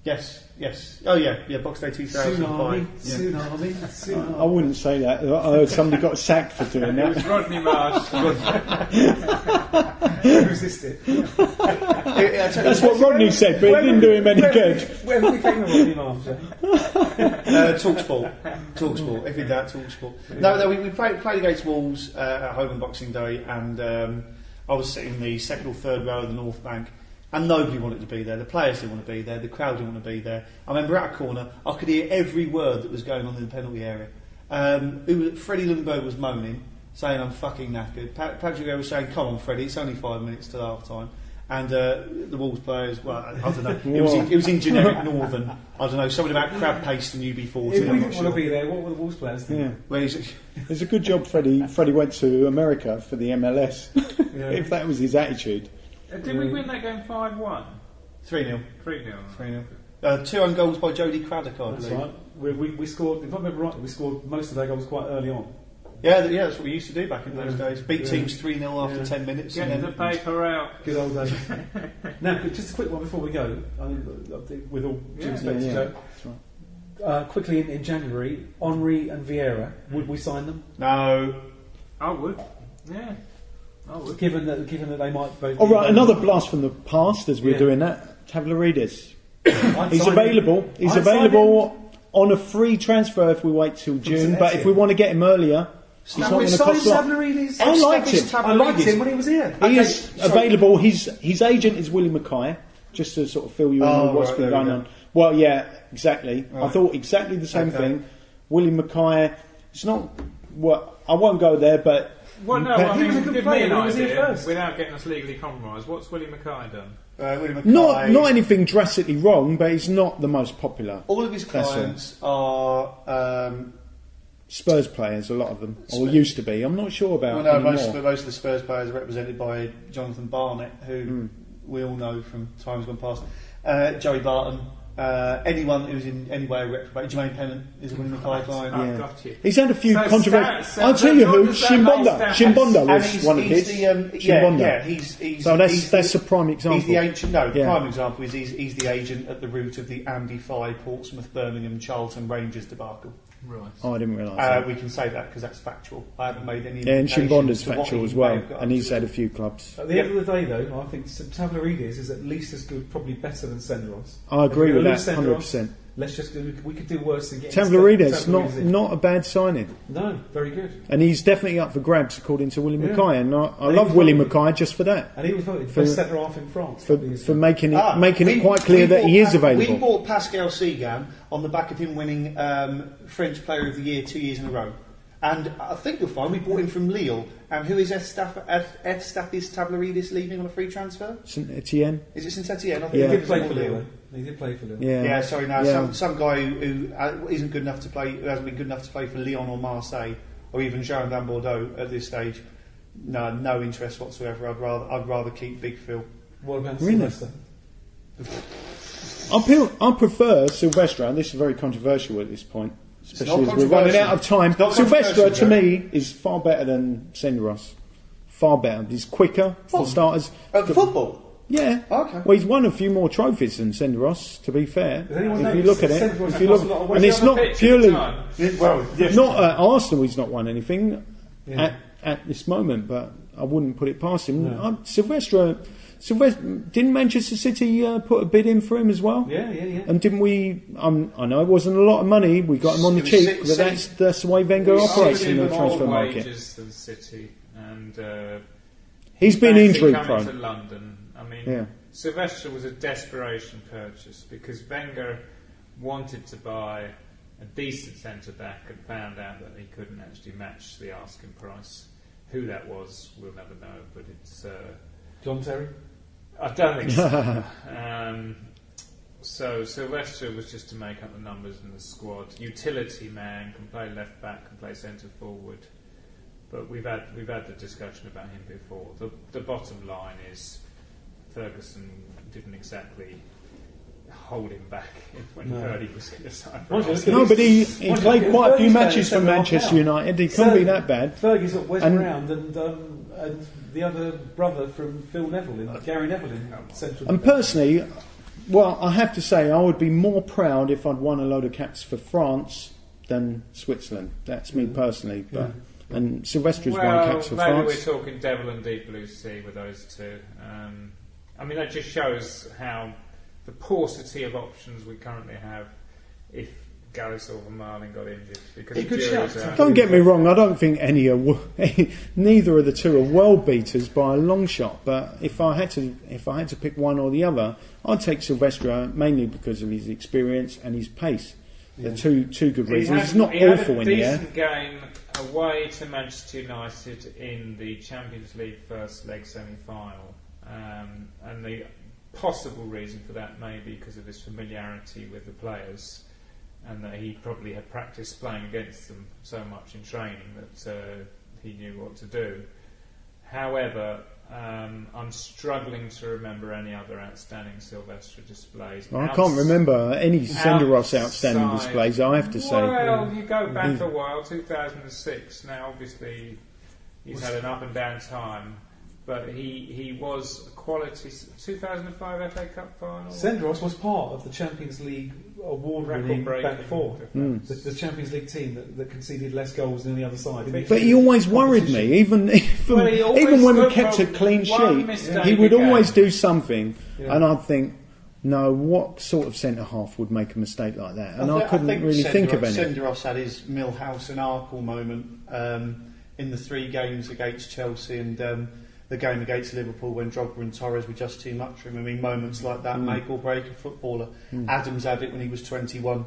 B: Yes, yes. Oh, yeah, yeah, Box Day 2005.
C: Tsunami,
B: Yeah.
C: tsunami,
E: I
C: tsunami.
E: wouldn't say that. I heard somebody got sacked for doing
D: It was
E: that.
D: Rodney Marsh.
C: Resist it.
B: Yeah, yeah, I tell you
E: That's what Rodney said, but it didn't do him any good.
C: Where have we taken Rodney Marsh?
B: Uh, Talksport. Talksport. If in doubt, Talksport. No, no, we, we played, played against Wolves uh, at home on Boxing Day, and um, I was sitting in the second or third row of the North Bank, and nobody wanted to be there. The players didn't want to be there. The crowd didn't want to be there. I remember at a corner, I could hear every word that was going on in the penalty area. Um, who was, Freddie Ljungberg was moaning, saying, I'm fucking knackered. Pa- Patrick Vieira was saying, come on, Freddie, it's only five minutes till half time. And uh, the Wolves players, well, I, I don't know. It was, in, it was in generic Northern. I don't know, something about crab paste and UB40.
C: If we didn't
B: not
C: want to be there, what were the Wolves players doing?
E: Yeah.
B: Where he's,
E: It's a good job Freddie, Freddie went to America for the MLS.
C: Yeah.
E: if that was his attitude.
D: Uh, Did we win that game 5 1?
B: 3 0.
D: 3 0.
B: 3 0. Uh, two own goals by Jody Craddock, I
C: That's
B: believe.
C: right. We, we, we scored, if I remember right, we scored most of our goals quite early on.
B: Yeah, th- yeah, that's what we used to do back in those
C: Yeah.
B: days. Beat
C: Yeah.
B: teams 3 0 after
C: Yeah.
B: 10 minutes.
D: Get
B: and
D: the
B: then,
D: paper out.
C: Good old days. now, just a quick one before we go, um, with all due
D: Yeah.
C: respect
E: Yeah,
C: to
E: yeah.
C: Joe.
E: That's right.
C: Uh, quickly in, in January, Henry and Vieira, would we sign them?
B: no.
D: I would. Yeah. Oh, I would.
C: Given that, given that they might both.
E: All
C: be
E: right, another blast from the past as we're
C: Yeah.
E: doing that. Tavlaridis. He's
C: sign him.
E: available. He's
C: I'd
E: available on a free transfer if we wait till June. But if we want to get him earlier, he's not going to cost a lot.
C: Savlaridis.
E: I liked him.
C: I liked him when he was here.
E: He is available. His his agent is Willie Mackay. Just to sort of fill you in
B: Oh,
E: with what's
B: right,
E: been
B: there we
E: going on. Well, yeah, exactly. I thought exactly the same
B: Okay.
E: thing. Willie Mackay. It's not. Well, I won't go there, but
D: Well, no,
E: He
D: I
C: was
D: mean,
C: a good
D: give
C: player
D: me an
C: when he was here
D: idea,
C: first.
D: without getting us legally compromised. What's Willie Mackay done?
B: Uh, William Mackay,
E: not not anything drastically wrong. But he's not the most popular.
B: All of his
E: That's all.
B: clients are. Um,
E: Spurs players, a lot of them, or used to be. I'm not sure about
B: well, no,
E: anymore.
B: most, of, most of the Spurs players are represented by Jonathan Barnett, who
E: Hmm.
B: we all know from times gone past. Uh, Joey Barton. Uh, anyone who's in any way reprobated. Jermaine Pennant is a William Mackay client.
D: I've
E: Yeah.
D: got you.
E: He's had a few
D: So
E: controversial. I'll tell you who. Chimbonda.
B: Chimbonda
E: was
B: he's,
E: one of his.
B: The, um, yeah, yeah, he's, he's,
E: So that's
B: he's
E: that's
B: the,
E: a prime example.
B: He's the ancient. No, the
E: Yeah.
B: prime example is he's, he's the agent at the root of the Amdy Faye, Portsmouth, Birmingham, Charlton Rangers debacle.
D: Right.
E: Oh, I didn't realise
B: Uh, we can say that because that's factual. I haven't made any.
E: Yeah, and
B: indication
E: Chimbonda's
B: to
E: factual as well, and he's had a few clubs.
C: At the end of the day, though, I think Tavlaridis is at least as good, probably better than Senderos.
E: I agree with that, hundred percent.
C: Let's just do, we could do worse than getting Tavlaridis,
E: not
C: in.
E: not a bad signing,
C: No, very good.
E: and he's definitely up for grabs according to Willie
C: Yeah.
E: Mackay, and I, I
C: And
E: love Willie Mackay just for that,
C: And he was voted
E: For-
C: best centre half in France.
E: for,
C: a couple of years
E: for making it
B: Ah,
E: making
B: we-
E: it quite clear that he is
B: available. We bought Pascal Cygan on the back of him winning um, French Player of the Year two years in a row. And I think you'll find we bought him from Lille. And who is Estafis Tavlaridis leaving on a free transfer?
E: Saint Etienne.
B: Is it Saint Etienne? I think
E: Yeah.
C: He did play for Lille. He did play for Lille.
E: Yeah,
B: Yeah, sorry, no,
E: Yeah.
B: some, some guy who, who uh, isn't good enough to play, who hasn't been good enough to play for Lyon or Marseille or even Girondin Bordeaux at this stage. No, no interest whatsoever. I'd rather, I'd rather keep Big Phil.
C: What about
E: Really?
C: Silvestre?
E: I, feel, I prefer Silvestre, and this is very controversial at this point, especially as we're running out of time. Silvestre, to me, is far better than Senderos. Far better. He's quicker, for starters.
B: Uh, football?
E: Yeah.
B: Okay.
E: Well, he's won a few more trophies than Senderos, to be fair. If you look at it, if you look,
C: a lot of
E: and it's not
D: pitch at the
E: purely.
B: Well, yes.
E: not at Arsenal. He's not won anything
C: Yeah.
E: at, at this moment, but I wouldn't put it past him.
C: No.
E: Um, Silvestre, Silvestre, didn't Manchester City uh, put a bid in for him as well?
C: Yeah, yeah, yeah.
E: And didn't we? Um, I know it wasn't a lot of money. We got him on the cheap,
B: six-
E: but
B: six-
E: that's that's the way Wenger operates in the
D: him more
E: transfer market.
D: than City, and uh,
E: He's been injury
D: coming to
E: prone.
D: London. I mean,
E: Yeah.
D: Silvestre was a desperation purchase because Wenger wanted to buy a decent centre back and found out that he couldn't actually match the asking price. Who that was, we'll never know, but it's. Uh,
C: John Terry?
D: I don't think so. um, so Silvestre was just to make up the numbers in the squad. Utility man, can play left back, can play centre forward. But we've had we've had the discussion about him before. The the bottom line is Ferguson didn't exactly hold him back when he
C: No.
D: heard he was going to sign. for Arsenal.
E: No, but he, he played
C: you-
E: quite a few matches for Manchester
C: centre-half.
E: United. He couldn't be that bad.
C: Fergie's at West
E: And-
C: Round and, um, and the other brother from Phil Neville, in, Gary Neville in Central.
E: And personally, well, I have to say, I would be more proud if I'd won a load of caps for France than Switzerland. That's me personally. But and Silvestre's won
D: Well,
E: caps for
D: maybe
E: France.
D: we're talking devil and deep blue sea with those two. Um, I mean, that just shows how the paucity of options we currently have if Gary Silver Marlin got injured because
C: He could shout.
E: Don't get me wrong. I don't think any are. Neither of the two are world beaters by a long shot. But if I had to, if I had to pick one or the other, I'd take Silvestre mainly because of his experience and his pace. They're two two good
D: He
E: reasons.
D: had-
E: It's not
D: he had
E: awful
D: a
E: in the air.
D: decent game away to Manchester United in the Champions League first leg semi-final, um, and the possible reason for that may be because of his familiarity with the players, and that he probably had practiced playing against them so much in training that uh, he knew what to do. However, um, I'm struggling to remember any other outstanding Silvestre displays.
E: I
D: Outs-
E: can't remember any Senderos outstanding displays. I have to say.
D: Well, you go back
E: Mm.
D: a while, 2006. Now, obviously, he's had an up and down time, but he he was a quality. 2005 FA Cup final.
C: Senderos was part of the Champions League award-winning
D: Record-breaking
C: back four.
E: Mm.
C: The, the Champions League team that, that conceded less goals than the other side. didn't
E: But he always worried me, even even,
D: Well,
E: even when we kept a clean sheet, he would
D: a game.
E: always do something,
C: Yeah.
E: and I'd think, no, what sort of centre half would make a mistake like that? And I,
B: thi-
E: couldn't
B: think
E: really think of any.
B: Senderos had his Millhouse and Arkle moment um, in the three games against Chelsea and um, the game against Liverpool when Drogba and Torres were just too much for him. I mean, moments like
E: Mm.
B: that make or break a footballer. Adams had it when he was 21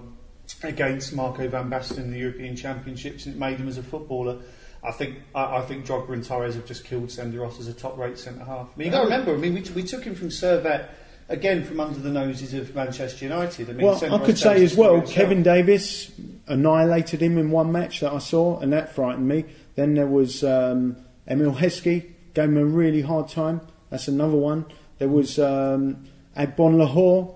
B: against Marco van Basten in the European Championships, and it made him as a footballer. I think I, I think Drogba and Torres have just killed Senderos as a top-rate centre half. I mean, you got to remember. I mean, we, t- we took him from Servette again from under the noses of Manchester United. I mean,
E: Well, I could say as well. Kevin Davies annihilated him in one match that I saw, and that frightened me. Then there was um, Emile Heskey, gave him a really hard time. That's another one. There was um, Agbonlahor,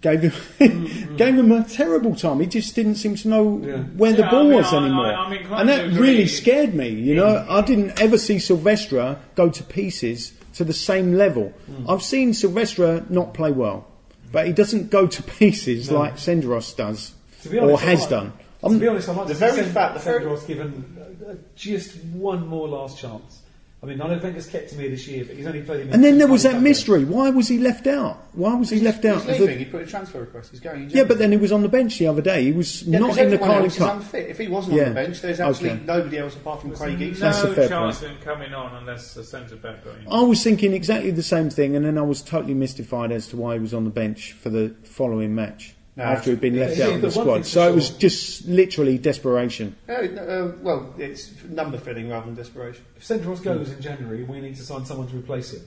E: gave him gave him a terrible time. He just didn't seem to know
C: Yeah.
E: where the ball
D: I mean,
E: was
D: I-
E: anymore,
D: I- I'm
E: and that really scared me. You know, I didn't ever see Silvestre go to pieces to the same level.
C: Hmm.
E: I've seen Silvestre not play well, but he doesn't go to pieces
C: No.
E: like Senderos does
C: To be
E: or
C: honest,
E: has
C: I-
E: done.
C: to be honest, I'm like
B: the very fact- that very-
C: Senderos given uh, uh, just one more last chance. I mean, I don't think it's kept him here this year, but he's only played him.
E: And then there was that
C: Carling Cup
E: mystery. Why was he left out? Why was he left out?
B: He's
E: As a-
B: leaving. He put a transfer request. He's going. in
E: yeah, but then he was on the bench the other day. He was
B: Yeah,
E: not
B: 'cause
E: in the
B: everyone
E: Carling
B: else
E: Cup.
B: unfit. If he wasn't
E: Yeah.
B: on the bench, there's actually
E: Okay.
B: nobody else apart from Craig Eaton.
E: That's a
D: no
E: fair
D: chance
E: point.
D: of him coming on unless the centre back got injured.
E: I was thinking exactly the same thing, and then I was totally mystified as to why he was on the bench for the following match
B: No,
E: after he'd been left out of the
C: but
E: squad. So
C: for
E: it was just literally desperation.
B: Uh, uh, well, it's number filling rather than desperation.
C: If Senderos goes in January, we need to sign someone to replace him.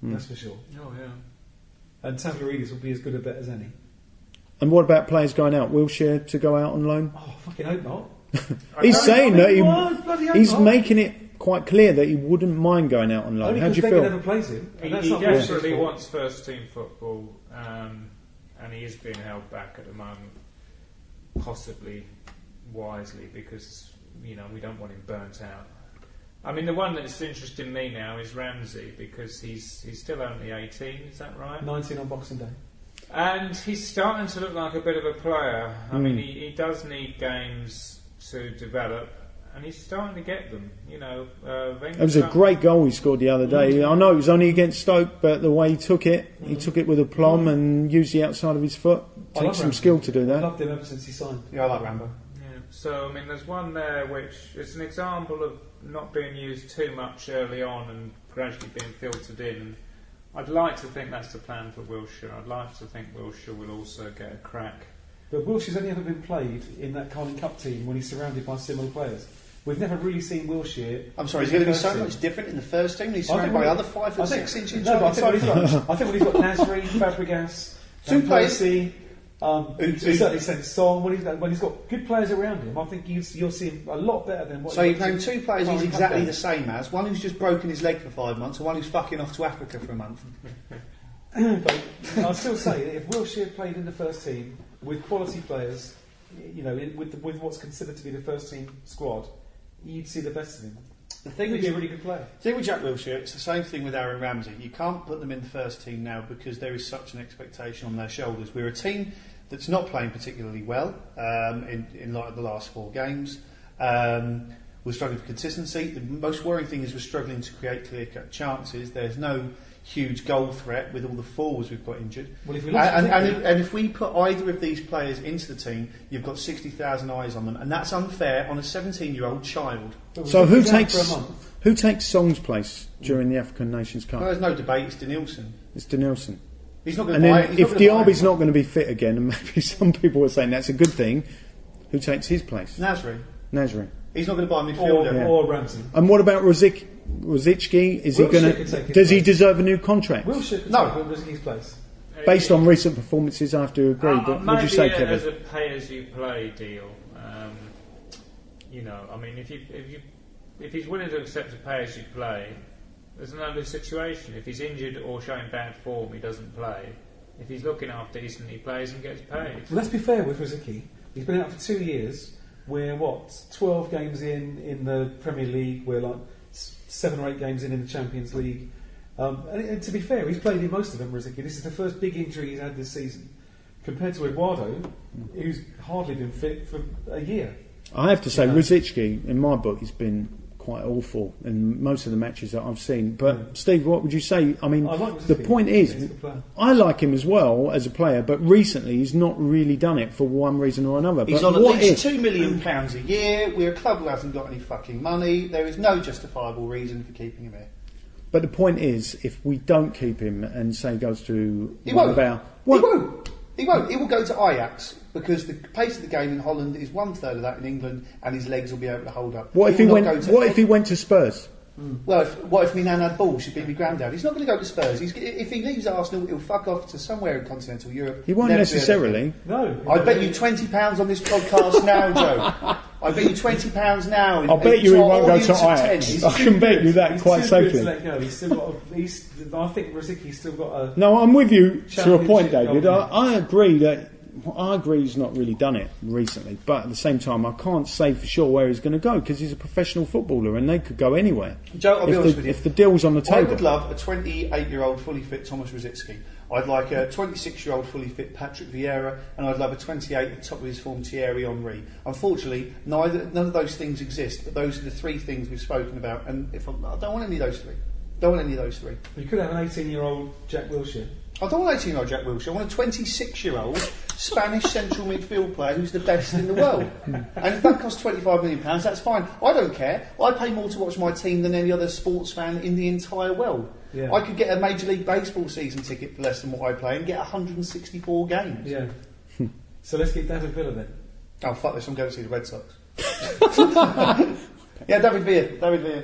E: Hmm.
C: That's for sure.
D: Oh yeah.
C: And Tavlaridis will be as good a bet as any.
E: And what about players going out? Wilshere to go out on loan?
C: Oh, fucking hope not.
E: He's saying that he,
C: why,
E: he's
C: not.
E: making it quite clear that he wouldn't mind going out on loan.
C: Only
E: How do you
C: Wenger
E: feel?
C: never plays him.
D: He,
C: that's
D: he
C: not Wilshere's
D: desperately
C: fault.
D: wants first team football, um, and he is being held back at the moment, possibly wisely because you know we don't want him burnt out. I mean, the one that's interesting me now is Ramsey because he's he's still only 18. Is that right?
C: 19 on Boxing Day.
D: And he's starting to look like a bit of a player. I mean,
E: Mm.
D: he, he does need games to develop, and he's starting to get them. You know, uh,
E: It was a great goal he scored the other day. I know it was only against Stoke, but the way he took it, he took it with aplomb and used the outside of his foot.
C: I
E: Takes some
C: Ramsey.
E: skill to do that.
C: I've loved him ever since he signed.
B: Yeah, I like Rambo.
D: Yeah. So I mean, there's one there which is an example of not being used too much early on and gradually being filtered in. I'd like to think that's the plan for Wilshere. I'd like to think Wilshere will also get a crack.
C: But Wilshere's only ever been played in that Carling Cup team when he's surrounded by similar players. We've never really seen Wilshere.
B: I'm sorry, he's going to be so much different in the first team. He's
C: I
B: surrounded by other five
C: I
B: foot six inch
C: No, but I think, he's got, I think when he's got Nasri, Fabregas,
B: Two players-
C: um,
B: Who-
C: to a
B: who-
C: certain extent Song, when he's, when he's got good players around him, I think you, you'll see him a lot better than what
B: So
C: he
B: named
C: to
B: two players he's exactly the same as. One who's just broken his leg for five months, and one who's fucking off to Africa for a month.
C: but I'll still say that if Wilshere played in the first team with quality players, you know, in- with, the, with what's considered to be the first team squad, you'd see the best of him.
B: The
C: He
B: thing
C: would
B: is,
C: be a really good player.
B: The thing with Jack Wilshere, it's the same thing with Aaron Ramsey. You can't put them in the first team now because there is such an expectation on their shoulders. We're a team that's not playing particularly well um, in, in light of the last four games. Um, we're struggling for consistency. The most worrying thing is we're struggling to create clear-cut chances. There's no huge goal threat with all the forwards we've got injured.
C: Well, if we
B: And,
C: look
B: and, and, if, and if we put either of these players into the team, you've got 60,000 eyes on them, and that's unfair on a 17-year-old child.
E: So who takes
C: for a month.
E: who takes Song's place during the African Nations
B: Well,
E: Cup?
B: there's no debate. It's Denilson.
E: It's Denilson.
B: He's not going
E: And
B: to buy.
E: then
B: he's
E: if
B: not
E: Diaby's not going to be fit again, and maybe some people are saying that's a good thing, who takes his place?
B: Nasri.
E: Nasri.
B: He's not going to buy a
C: Or,
B: midfielder.
E: Yeah.
C: or Ramsey.
E: And what about Rozik, Rosicky? Is he going to?
C: take his
E: Does he
C: place.
E: deserve a new contract?
C: Wilshire could
B: No.
C: take Rosicky's place.
E: Based on recent performances, I have to agree.
D: Uh,
E: but
D: maybe
E: would you say,
D: a-
E: Kevin?
D: as a pay-as-you-play deal. Um, you know, I mean, if you if you if he's willing to accept a pay-as-you-play, there's another situation. If he's injured or showing bad form, he doesn't play. If he's looking half decent, he plays and gets paid.
C: Well, let's be fair with Rosicky. He's been out for two years. We're what, 12 games in in the Premier League. We're like seven or eight games in in the Champions League. Um, and, and to be fair, he's played in most of them, Rosicky. This is the first big injury he's had this season. Compared to Eduardo, who's hardly been fit for a year.
E: I have to say,
C: Yeah.
E: Rosicky, in my book, has been quite awful in most of the matches that I've seen. But hmm. Steve, what would you say? I mean,
C: I like
E: the point is,
C: He's a good player.
E: I like him as well as a player, but recently he's not really done it for one reason or another.
B: He's
E: but
B: on at
E: what
B: least
E: if?
B: two million pounds a year. We're a club who hasn't got any fucking money. There is no justifiable reason for keeping him here.
E: But the point is, if we don't keep him and say goes to
B: He
E: one
B: won't.
E: of our,
B: He won't. He won't. He will go to Ajax because the pace of the game in Holland is one third of that in England, and his legs will be able to hold up.
E: what if he
B: will
E: went?
B: not go to
E: What if he went to Spurs? Mm.
B: Well, if, what if me nan had balls? She'd be my granddad. He's not going to go to Spurs. He's, if he leaves Arsenal, he'll fuck off to somewhere in continental Europe.
E: He won't necessarily.
C: No.
B: I bet you twenty pounds on this podcast now, Joe. I bet you twenty pounds now.
E: I'll bet you he won't go to
B: of
E: Ajax. I
C: too
E: can bet you that
C: He's
E: quite safely.
C: Let go. He's still got. A, he's, I think Rosicky's still got a.
E: No, I'm with you to a point, David. I. I agree that I agree he's not really done it recently, but at the same time, I can't say for sure where he's going to go because he's a professional footballer and they could go anywhere.
B: Joe, I'll be
E: if,
B: honest
E: the,
B: with you.
E: if the deal's on the table.
B: I would love a 28 year old fully fit Thomas Rosicky. I'd like a 26 year old fully fit Patrick Vieira, and I'd love a 28 at the top of his form Thierry Henry. Unfortunately, neither none of those things exist, but those are the three things we've spoken about. And if I'm, I don't want any of those three, don't want any of those three.
C: You could have an 18 year old Jack Wilshere.
B: I don't want 18 year old Jack Wilshere. I want a 26 year old Spanish central midfield player who's the best in the world. and if that costs 25 million pounds, that's fine. I don't care. I pay more to watch my team than any other sports fan in the entire world.
C: Yeah.
B: I could get a Major League Baseball season ticket for less than what I play and get 164 games.
C: Yeah. so let's get David Villa then.
B: Oh, fuck this, I'm going to see the Red Sox. yeah, David Villa. David Villa.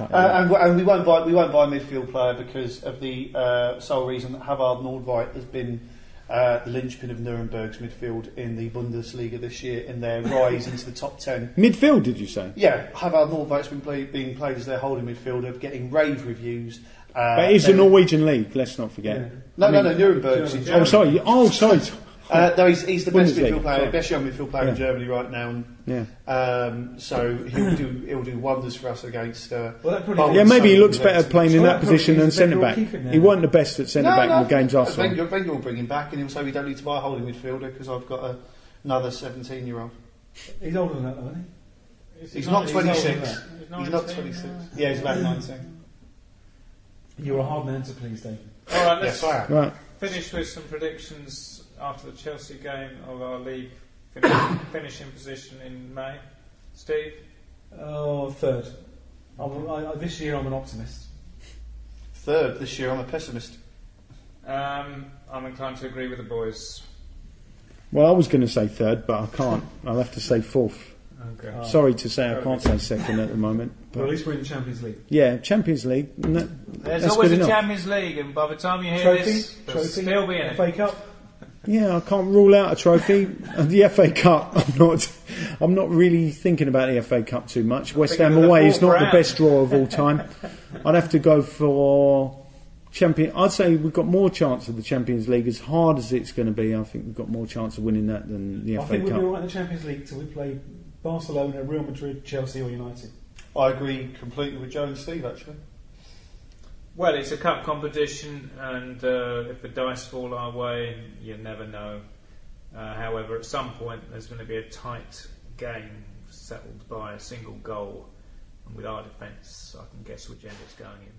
E: Okay.
B: Uh, and, and we won't buy we won't buy a midfield player because of the uh, sole reason that Havard Nordtveit has been uh, the linchpin of Nuremberg's midfield in the Bundesliga this year in their rise into the top ten.
E: Midfield, did you say?
B: Yeah, Havard Nordtveit's been play, being played as their holding midfielder, getting rave reviews. Uh,
E: But it's the Norwegian league. Let's not forget.
C: Yeah.
B: No, no, no, Nuremberg's in
C: Germany.
B: Germany.
E: Oh, sorry. Oh, sorry.
B: Uh, though he's, he's the best
E: Bundesliga,
B: midfield player,
E: sorry.
B: best young midfield player in Germany right now. And,
E: Yeah.
B: um, so he'll do he'll do wonders for us against. Uh,
C: Well, that probably-
E: Yeah, maybe he looks better playing in that
C: that
E: position than centre back. He wasn't the best at centre back in the games I saw.
B: Wenger, Wenger will bring him back, and he'll say we don't need to buy a holding midfielder because I've got a, another 17 year old.
C: He's older than that, though, isn't he?
B: He's not
C: He's older
B: 26.
C: than
B: He's,
C: that.
B: not 26. Yeah, he's about 19.
C: You're a hard man to please, David.
D: All right, let's
B: Yes,
E: Right.
D: finish with some predictions after the Chelsea game of our league finish, finishing position in May. Steve,
C: Oh, third. I'm, I, I, this year I'm an optimist.
B: Third this year, I'm a pessimist.
D: um, I'm inclined to agree with the boys.
E: Well, I was going to say third, but I can't. I'll have to say fourth.
D: Okay.
E: Sorry to say I can't say second at the moment.
C: But at least we're in the Champions League.
E: yeah, Champions League. and that-
D: There's always a
E: enough.
D: Champions League, and by the time you hear
C: Trophy,
D: this, there'll
C: trophy,
D: still be in it.
C: FA Cup.
E: Yeah, I can't rule out a trophy. Uh, the FA Cup, I'm not. I'm not really thinking about the FA Cup too much. West Ham away is
D: fourth
E: not the best draw of all time. I'd have to go for champion. I'd say we've got more chance of the Champions League. As hard as it's going to be, I think we've got more chance of winning that than the
C: I
E: FA Cup.
C: I think we'll
E: Cup.
C: be alright in the Champions League till we play Barcelona, Real Madrid, Chelsea, or United.
B: I agree completely with Joe and Steve, actually.
D: Well, it's a cup competition, and uh, if the dice fall our way, you never know. Uh, however, at some point, there's going to be a tight game settled by a single goal, and with our defence, I can guess which end it's going in.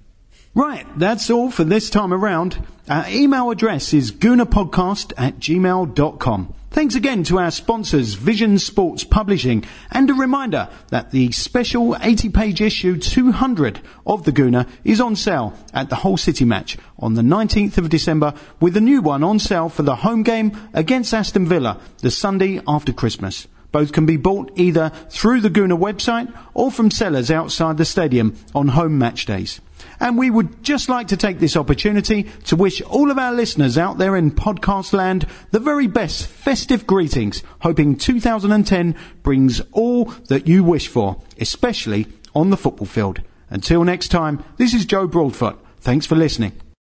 A: Right, that's all for this time around. Our email address is goonerpodcast at gmail.com. Thanks again to our sponsors, Vision Sports Publishing, and a reminder that the special 80 page issue 200 of The Gooner is on sale at the Hull City match on the 19th of December, with a new one on sale for the home game against Aston Villa the Sunday after Christmas. Both can be bought either through the Gooner website or from sellers outside the stadium on home match days. And we would just like to take this opportunity to wish all of our listeners out there in podcast land the very best festive greetings, hoping 2010 brings all that you wish for, especially on the football field. Until next time, this is Joe Broadfoot. Thanks for listening.